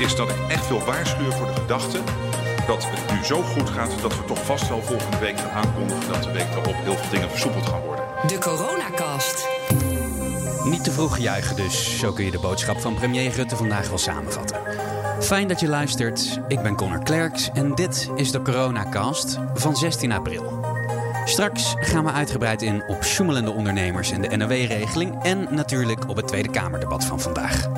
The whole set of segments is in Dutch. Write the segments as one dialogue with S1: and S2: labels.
S1: is dat ik echt wil waarschuwen voor de gedachte dat het nu zo goed gaat dat we toch vast wel volgende week gaan aankondigen dat de week daarop heel veel dingen versoepeld gaan worden.
S2: De Coronacast.
S3: Niet te vroeg juichen dus. Zo kun je de boodschap van premier Rutte vandaag wel samenvatten. Fijn dat je luistert. Ik ben Connor Klerks en dit is de Coronacast van 16 april. Straks gaan we uitgebreid in op sjoemelende ondernemers en de NOW-regeling en natuurlijk op het Tweede Kamerdebat van vandaag.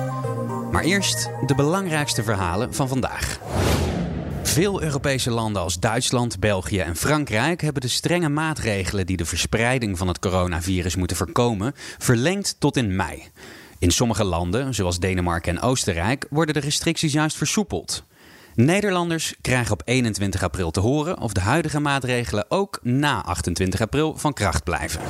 S3: Maar eerst de belangrijkste verhalen van vandaag. Veel Europese landen als Duitsland, België en Frankrijk hebben de strenge maatregelen die de verspreiding van het coronavirus moeten voorkomen verlengd tot in mei. In sommige landen, zoals Denemarken en Oostenrijk, worden de restricties juist versoepeld. Nederlanders krijgen op 21 april te horen of de huidige maatregelen ook na 28 april van kracht blijven.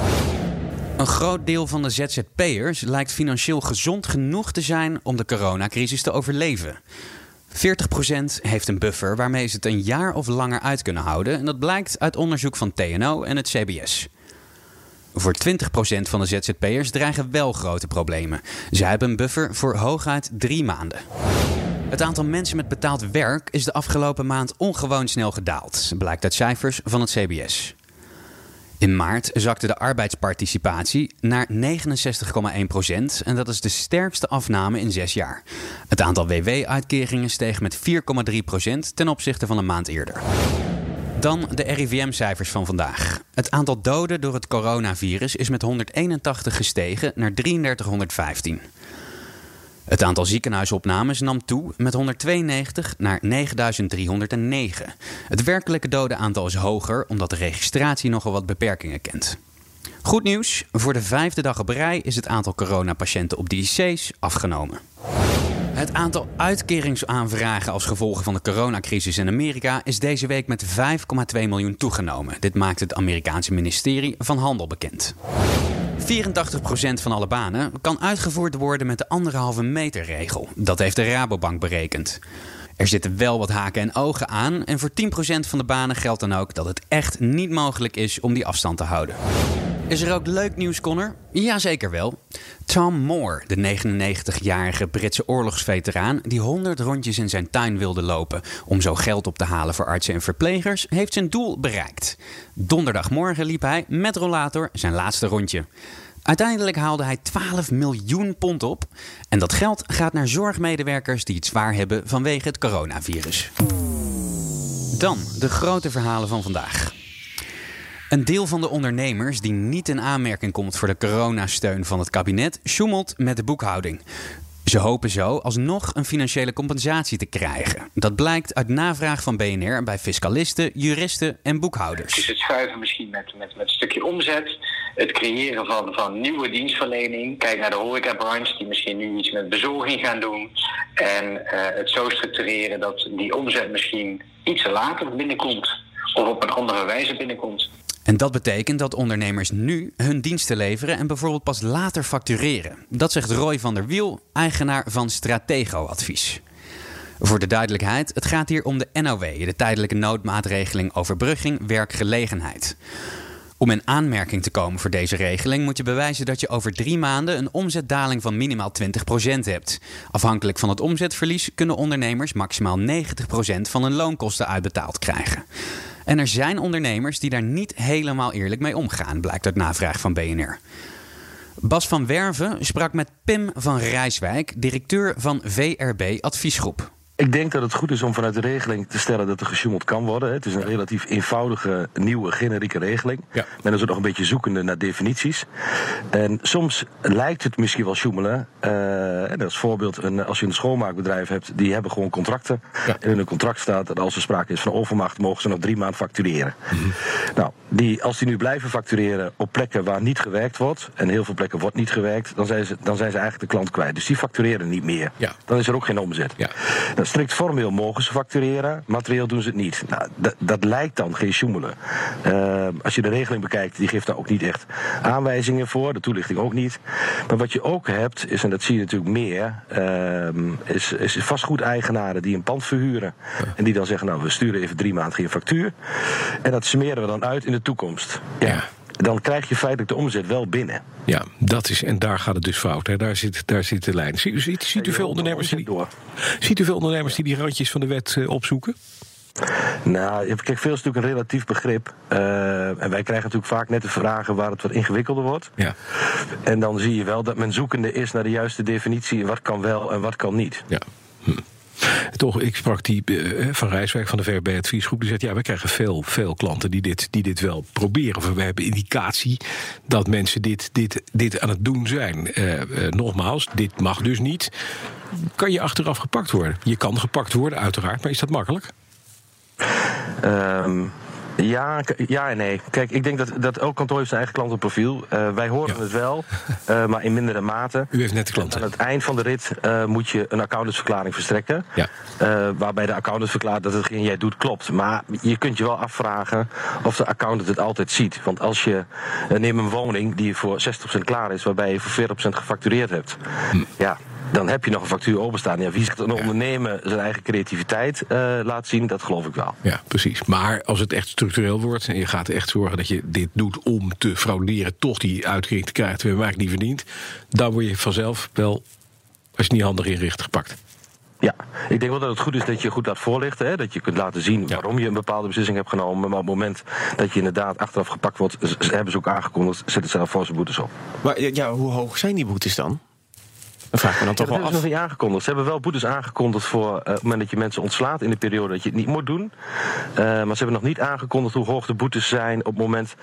S3: Een groot deel van de ZZP'ers lijkt financieel gezond genoeg te zijn om de coronacrisis te overleven. 40% heeft een buffer waarmee ze het een jaar of langer uit kunnen houden. En dat blijkt uit onderzoek van TNO en het CBS. Voor 20% van de ZZP'ers dreigen wel grote problemen. Zij hebben een buffer voor hooguit drie maanden. Het aantal mensen met betaald werk is de afgelopen maand ongewoon snel gedaald, blijkt uit cijfers van het CBS. In maart zakte de arbeidsparticipatie naar 69,1% en dat is de sterkste afname in zes jaar. Het aantal WW-uitkeringen steeg met 4,3% ten opzichte van een maand eerder. Dan de RIVM-cijfers van vandaag. Het aantal doden door het coronavirus is met 181 gestegen naar 3315. Het aantal ziekenhuisopnames nam toe met 192 naar 9309. Het werkelijke dodenaantal is hoger omdat de registratie nogal wat beperkingen kent. Goed nieuws, voor de vijfde dag op rij is het aantal coronapatiënten op de IC's afgenomen. Het aantal uitkeringsaanvragen als gevolg van de coronacrisis in Amerika is deze week met 5,2 miljoen toegenomen. Dit maakt het Amerikaanse ministerie van Handel bekend. 84% van alle banen kan uitgevoerd worden met de anderhalve meter regel. Dat heeft de Rabobank berekend. Er zitten wel wat haken en ogen aan. En voor 10% van de banen geldt dan ook dat het echt niet mogelijk is om die afstand te houden. Is er ook leuk nieuws, Connor? Jazeker wel. Tom Moore, de 99-jarige Britse oorlogsveteraan die 100 rondjes in zijn tuin wilde lopen om zo geld op te halen voor artsen en verplegers, heeft zijn doel bereikt. Donderdagmorgen liep hij met rollator zijn laatste rondje. Uiteindelijk haalde hij 12 miljoen pond op. En dat geld gaat naar zorgmedewerkers die het zwaar hebben vanwege het coronavirus. Dan de grote verhalen van vandaag. Een deel van de ondernemers die niet in aanmerking komt voor de coronasteun van het kabinet, sjoemelt met de boekhouding. Ze hopen zo alsnog een financiële compensatie te krijgen. Dat blijkt uit navraag van BNR bij fiscalisten, juristen en boekhouders.
S4: Is het schuiven misschien met, met, met een stukje omzet. Het creëren van, van nieuwe dienstverlening. Kijk naar de horecabranche die misschien nu iets met bezorging gaan doen. En eh, het zo structureren dat die omzet misschien iets later binnenkomt. Of op een andere wijze binnenkomt.
S3: En dat betekent dat ondernemers nu hun diensten leveren en bijvoorbeeld pas later factureren. Dat zegt Roy van der Wiel, eigenaar van Stratego Advies. Voor de duidelijkheid, het gaat hier om de NOW, de tijdelijke noodmaatregeling overbrugging werkgelegenheid. Om in aanmerking te komen voor deze regeling moet je bewijzen dat je over drie maanden een omzetdaling van minimaal 20% hebt. Afhankelijk van het omzetverlies kunnen ondernemers maximaal 90% van hun loonkosten uitbetaald krijgen. En er zijn ondernemers die daar niet helemaal eerlijk mee omgaan, blijkt uit navraag van BNR. Bas van Werven sprak met Pim van Rijswijk, directeur van VRB Adviesgroep.
S5: Ik denk dat het goed is om vanuit de regeling te stellen dat er gesjoemeld kan worden. Het is een relatief eenvoudige, nieuwe, generieke regeling.
S3: Ja.
S5: Men is ook nog een beetje zoekende naar definities. En soms lijkt het misschien wel sjoemelen. Uh, en als voorbeeld, een, als je een schoonmaakbedrijf hebt, die hebben gewoon contracten.
S3: Ja.
S5: En in hun contract staat dat als er sprake is van overmacht, mogen ze nog drie maanden factureren. Nou, die, als die nu blijven factureren op plekken waar niet gewerkt wordt, en heel veel plekken wordt niet gewerkt, dan zijn ze, dan zijn ze eigenlijk de klant kwijt. Dus die factureren niet meer.
S3: Ja.
S5: Dan is er ook geen omzet.
S3: Ja.
S5: Strikt formeel mogen ze factureren, materieel doen ze het niet. Nou, dat- lijkt dan geen sjoemelen. Eh, als je de regeling bekijkt, die geeft daar ook niet echt aanwijzingen voor, de toelichting ook niet. Maar wat je ook hebt, is, en dat zie je natuurlijk meer, eh, is, is vastgoedeigenaren die een pand verhuren. En die dan zeggen, nou, we sturen even drie maanden geen factuur. En dat smeren we dan uit in de toekomst.
S3: Ja.
S5: Dan krijg je feitelijk de omzet wel binnen.
S2: Ja, dat is, en daar gaat het dus fout. Hè. Daar, zit, daar zit de lijn. Ziet, ziet, ziet u veel ondernemers die, ziet u veel ondernemers die die randjes van de wet uh, opzoeken?
S5: Nou, kijk, veel is natuurlijk een relatief begrip. Uh, en wij krijgen natuurlijk vaak net de vragen waar het wat ingewikkelder wordt.
S2: Ja.
S5: En dan zie je wel dat men zoekende is naar de juiste definitie. Wat kan wel en wat kan niet.
S2: Ja. Hm. Toch, ik sprak die uh, van Rijswijk van de VRB Adviesgroep. Die zegt, ja, we krijgen veel, veel klanten die dit, die dit wel proberen. Of we hebben indicatie dat mensen dit, dit, dit aan het doen zijn. Uh, uh, nogmaals, dit mag dus niet. Kan je achteraf gepakt worden? Je kan gepakt worden, uiteraard. Maar is dat makkelijk?
S5: Um, ja, ja en nee. Kijk, ik denk dat, dat elk kantoor heeft zijn eigen klantenprofiel. Uh, wij horen ja. het wel, uh, maar in mindere mate.
S2: U heeft net de klanten.
S5: aan het eind van de rit uh, moet je een accountantsverklaring verstrekken.
S2: Ja.
S5: waarbij de accountant verklaart dat hetgeen jij doet klopt. Maar je kunt je wel afvragen of de accountant het altijd ziet. Want als je neem een woning die voor 60% klaar is, waarbij je voor 40% gefactureerd hebt. Hm. Ja, dan heb je nog een factuur openstaan. Ja, wie zegt een ondernemer zijn eigen creativiteit uh, laat zien, dat geloof ik wel.
S2: Ja, precies. Maar als het echt structureel wordt en je gaat echt zorgen dat je dit doet om te frauderen, toch die uitkering te krijgen terwijl je eigenlijk niet verdient, dan word je vanzelf wel, als je het niet handig inricht, gepakt.
S5: Ja, ik denk wel dat het goed is dat je goed laat voorlichten. Hè? Dat je kunt laten zien waarom je een bepaalde beslissing hebt genomen. Maar op het moment dat je inderdaad achteraf gepakt wordt, hebben ze ook aangekondigd, zet het zelf voor zijn boetes op.
S6: Maar ja, hoe hoog zijn die boetes dan? Dan vraag ik me dan toch
S5: ja,
S6: wel
S5: af.
S6: af.
S5: nog niet aangekondigd. Ze hebben wel boetes aangekondigd voor uh, op het moment dat je mensen ontslaat in de periode dat je het niet moet doen. Uh, maar ze hebben nog niet aangekondigd hoe hoog de boetes zijn op het moment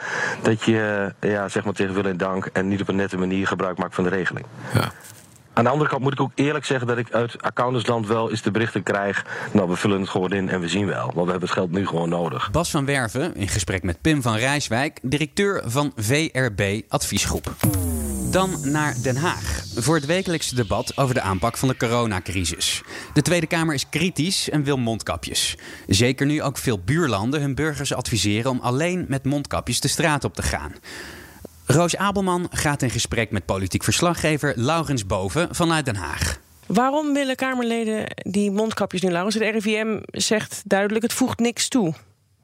S5: dat je uh, ja, zeg maar tegen wil en dank en niet op een nette manier gebruik maakt van de regeling.
S2: Ja.
S5: Aan de andere kant moet ik ook eerlijk zeggen dat ik uit accountantsland wel eens de berichten krijg. Nou, we vullen het gewoon in en we zien wel. Want we hebben het geld nu gewoon nodig.
S3: Bas van Werven in gesprek met Pim van Rijswijk, directeur van VRB Adviesgroep. Dan naar Den Haag voor het wekelijkse debat over de aanpak van de coronacrisis. De Tweede Kamer is kritisch en wil mondkapjes. Zeker nu ook veel buurlanden hun burgers adviseren om alleen met mondkapjes de straat op te gaan. Roos Abelman gaat in gesprek met politiek verslaggever Laurens Boven vanuit Den Haag.
S7: Waarom willen Kamerleden die mondkapjes nu, Laurens? Het RIVM zegt duidelijk, het voegt niks toe.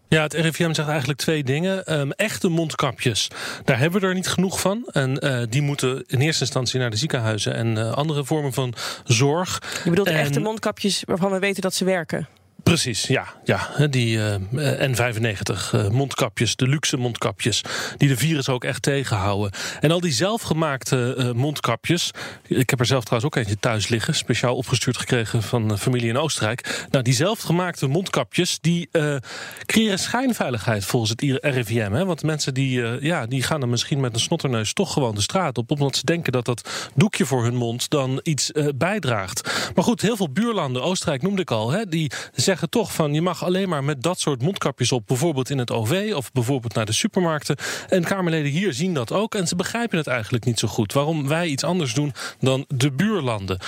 S8: Ja, het RIVM zegt eigenlijk twee dingen. Um, echte mondkapjes, daar hebben we er niet genoeg van. En uh, die moeten in eerste instantie naar de ziekenhuizen en uh, andere vormen van zorg.
S7: Je bedoelt
S8: en...
S7: echte mondkapjes waarvan we weten dat ze werken?
S8: Precies, ja. ja die uh, N95 uh, mondkapjes, de luxe mondkapjes, die de virus ook echt tegenhouden. En al die zelfgemaakte mondkapjes, ik heb er zelf trouwens ook eentje thuis liggen, speciaal opgestuurd gekregen van familie in Oostenrijk. Nou, die zelfgemaakte mondkapjes, die creëren schijnveiligheid volgens het RIVM. Hè? Want mensen die, ja, die gaan dan misschien met een snotterneus toch gewoon de straat op, omdat ze denken dat dat doekje voor hun mond dan iets bijdraagt. Maar goed, heel veel buurlanden, Oostenrijk noemde ik al, hè, die zeggen toch van je mag alleen maar met dat soort mondkapjes op, bijvoorbeeld in het OV of bijvoorbeeld naar de supermarkten. En Kamerleden hier zien dat ook en ze begrijpen het eigenlijk niet zo goed. Waarom wij iets anders doen dan de buurlanden.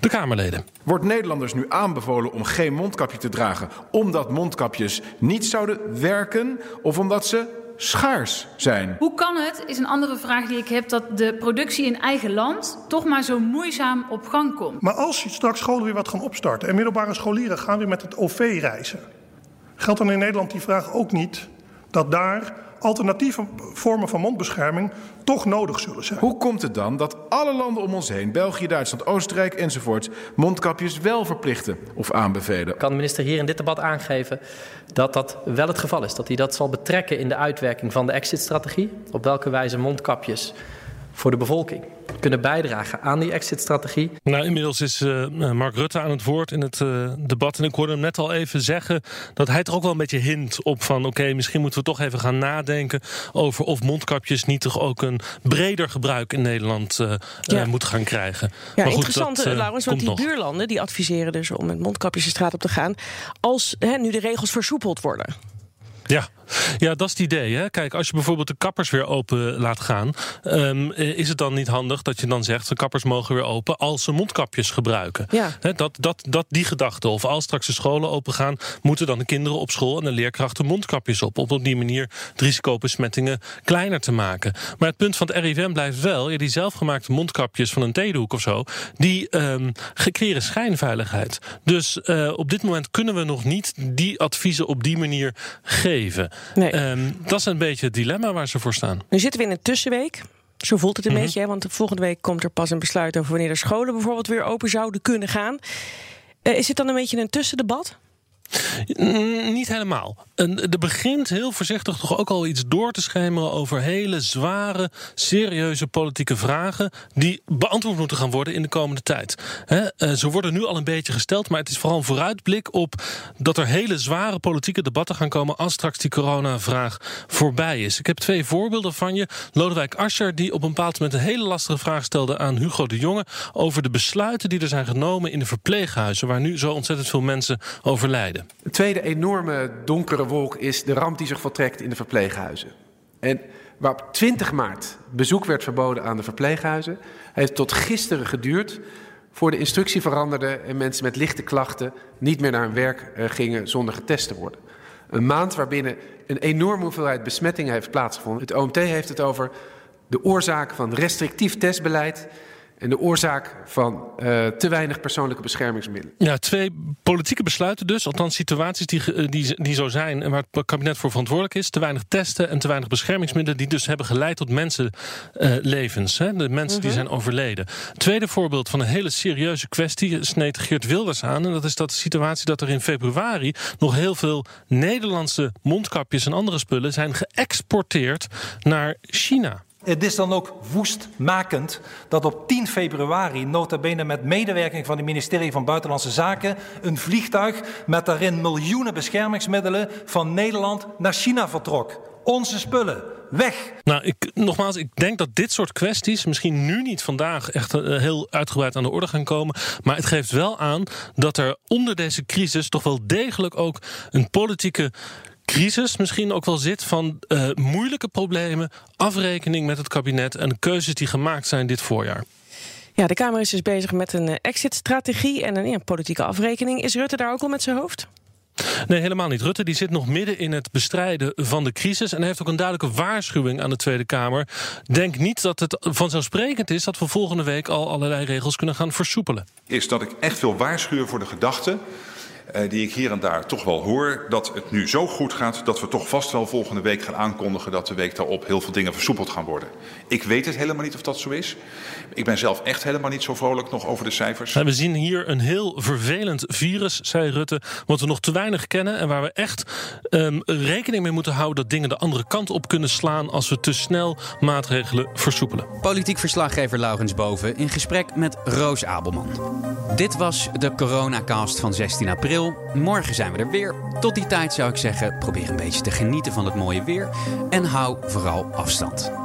S8: De Kamerleden.
S9: Wordt Nederlanders nu aanbevolen om geen mondkapje te dragen omdat mondkapjes niet zouden werken of omdat ze schaars zijn.
S10: Hoe kan het, is een andere vraag die ik heb, dat de productie in eigen land toch maar zo moeizaam op gang komt.
S11: Maar als je straks scholen weer wat gaan opstarten en middelbare scholieren gaan weer met het OV reizen, geldt dan in Nederland die vraag ook niet dat daar alternatieve vormen van mondbescherming toch nodig zullen zijn.
S9: Hoe komt het dan dat alle landen om ons heen, België, Duitsland, Oostenrijk enzovoort, mondkapjes wel verplichten of aanbevelen?
S12: Kan de minister hier in dit debat aangeven dat dat wel het geval is? Dat hij dat zal betrekken in de uitwerking van de exit-strategie? Op welke wijze mondkapjes voor de bevolking kunnen bijdragen aan die exit-strategie.
S8: Nou, inmiddels is uh, Mark Rutte aan het woord in het uh, debat. En ik hoorde hem net al even zeggen dat hij er ook wel een beetje hint op van... oké, okay, misschien moeten we toch even gaan nadenken over of mondkapjes niet toch ook een breder gebruik in Nederland uh, ja. moeten gaan krijgen.
S7: Ja, maar goed, interessant, dat, Laurens, want die nog. buurlanden die adviseren dus om met mondkapjes de straat op te gaan... als hè, nu de regels versoepeld worden.
S8: Ja. ja, dat is het idee. Hè? Kijk, als je bijvoorbeeld de kappers weer open laat gaan, um, is het dan niet handig dat je dan zegt: de kappers mogen weer open als ze mondkapjes gebruiken?
S7: Ja.
S8: Dat, dat, dat, die gedachte. Of als straks de scholen open gaan, moeten dan de kinderen op school en de leerkrachten mondkapjes op. Om op die manier het risico op besmettingen kleiner te maken. Maar het punt van het RIVM blijft wel: ja, die zelfgemaakte mondkapjes van een theedoek of zo, die um, creëren schijnveiligheid. Dus uh, op dit moment kunnen we nog niet die adviezen op die manier geven. Geven. Ehm, dat is een beetje het dilemma waar ze voor staan.
S7: Nu zitten we in een tussenweek. Zo voelt het een
S8: Mhm.
S7: beetje, hè? want volgende week komt er pas een besluit over wanneer de scholen bijvoorbeeld weer open zouden kunnen gaan. Eh, is het dan een beetje een tussendebat?
S8: Niet helemaal. En er begint heel voorzichtig toch ook al iets door te schemeren over hele zware, serieuze politieke vragen die beantwoord moeten gaan worden in de komende tijd. Eh, ze worden nu al een beetje gesteld, maar het is vooral een vooruitblik op dat er hele zware politieke debatten gaan komen als straks die coronavraag voorbij is. Ik heb twee voorbeelden van je. Lodewijk Asscher, die op een bepaald moment een hele lastige vraag stelde aan Hugo de Jonge over de besluiten die er zijn genomen in de verpleeghuizen, waar nu zo ontzettend veel mensen overlijden.
S13: Een tweede enorme donkere wolk is de ramp die zich voltrekt in de verpleeghuizen. En waar op 20 maart bezoek werd verboden aan de verpleeghuizen, heeft tot gisteren geduurd voor de instructie veranderde en mensen met lichte klachten niet meer naar hun werk eh, gingen zonder getest te worden. Een maand waarbinnen een enorme hoeveelheid besmettingen heeft plaatsgevonden. Het OMT heeft het over de oorzaak van restrictief testbeleid en de oorzaak van eh, te weinig persoonlijke beschermingsmiddelen.
S8: Ja, twee politieke besluiten dus. Althans, situaties die, ge- die, die zo zijn en waar het kabinet voor verantwoordelijk is. Te weinig testen en te weinig beschermingsmiddelen. die dus hebben geleid tot mensenlevens. hè, de mensen die zijn overleden. Tweede voorbeeld van een hele serieuze kwestie sneed Geert Wilders aan. En dat is dat de situatie dat er in februari nog heel veel Nederlandse mondkapjes en andere spullen zijn geëxporteerd naar China.
S14: Het is dan ook woestmakend dat op 10 februari, nota bene met medewerking van het ministerie van Buitenlandse Zaken, een vliegtuig met daarin miljoenen beschermingsmiddelen van Nederland naar China vertrok. Onze spullen, weg!
S8: Nou, ik, nogmaals, ik denk dat dit soort kwesties misschien nu niet vandaag echt eh, heel uitgebreid aan de orde gaan komen. Maar het geeft wel aan dat er onder deze crisis toch wel degelijk ook een politieke crisis misschien ook wel zit van eh, moeilijke problemen, afrekening met het kabinet en de keuzes die gemaakt zijn dit voorjaar.
S7: Ja, de Kamer is dus bezig met een eh, exit-strategie en een ja, politieke afrekening. Is Rutte daar ook al met zijn hoofd?
S8: Nee, helemaal niet. Rutte die zit nog midden in het bestrijden van de crisis. En heeft ook een duidelijke waarschuwing aan de Tweede Kamer. Denk niet dat het vanzelfsprekend is dat we volgende week al allerlei regels kunnen gaan versoepelen.
S1: is dat ik echt wil waarschuwen voor de gedachte. Eh, die ik hier en daar toch wel hoor. dat het nu zo goed gaat. dat we toch vast wel volgende week gaan aankondigen. dat de week daarop heel veel dingen versoepeld gaan worden. Ik weet het helemaal niet of dat zo is. Ik ben zelf echt helemaal niet zo vrolijk nog over de cijfers.
S8: En we zien hier een heel vervelend virus, zei Rutte, wat we nog te weinig kennen en waar we echt ehm, rekening mee moeten houden dat dingen de andere kant op kunnen slaan als we te snel maatregelen versoepelen.
S3: Politiek verslaggever Laurens Boven in gesprek met Roos Abelman. Dit was de Coronacast van 16 Morgen zijn we er weer. Tot die tijd zou ik zeggen, probeer een beetje te genieten van het mooie weer en hou vooral afstand.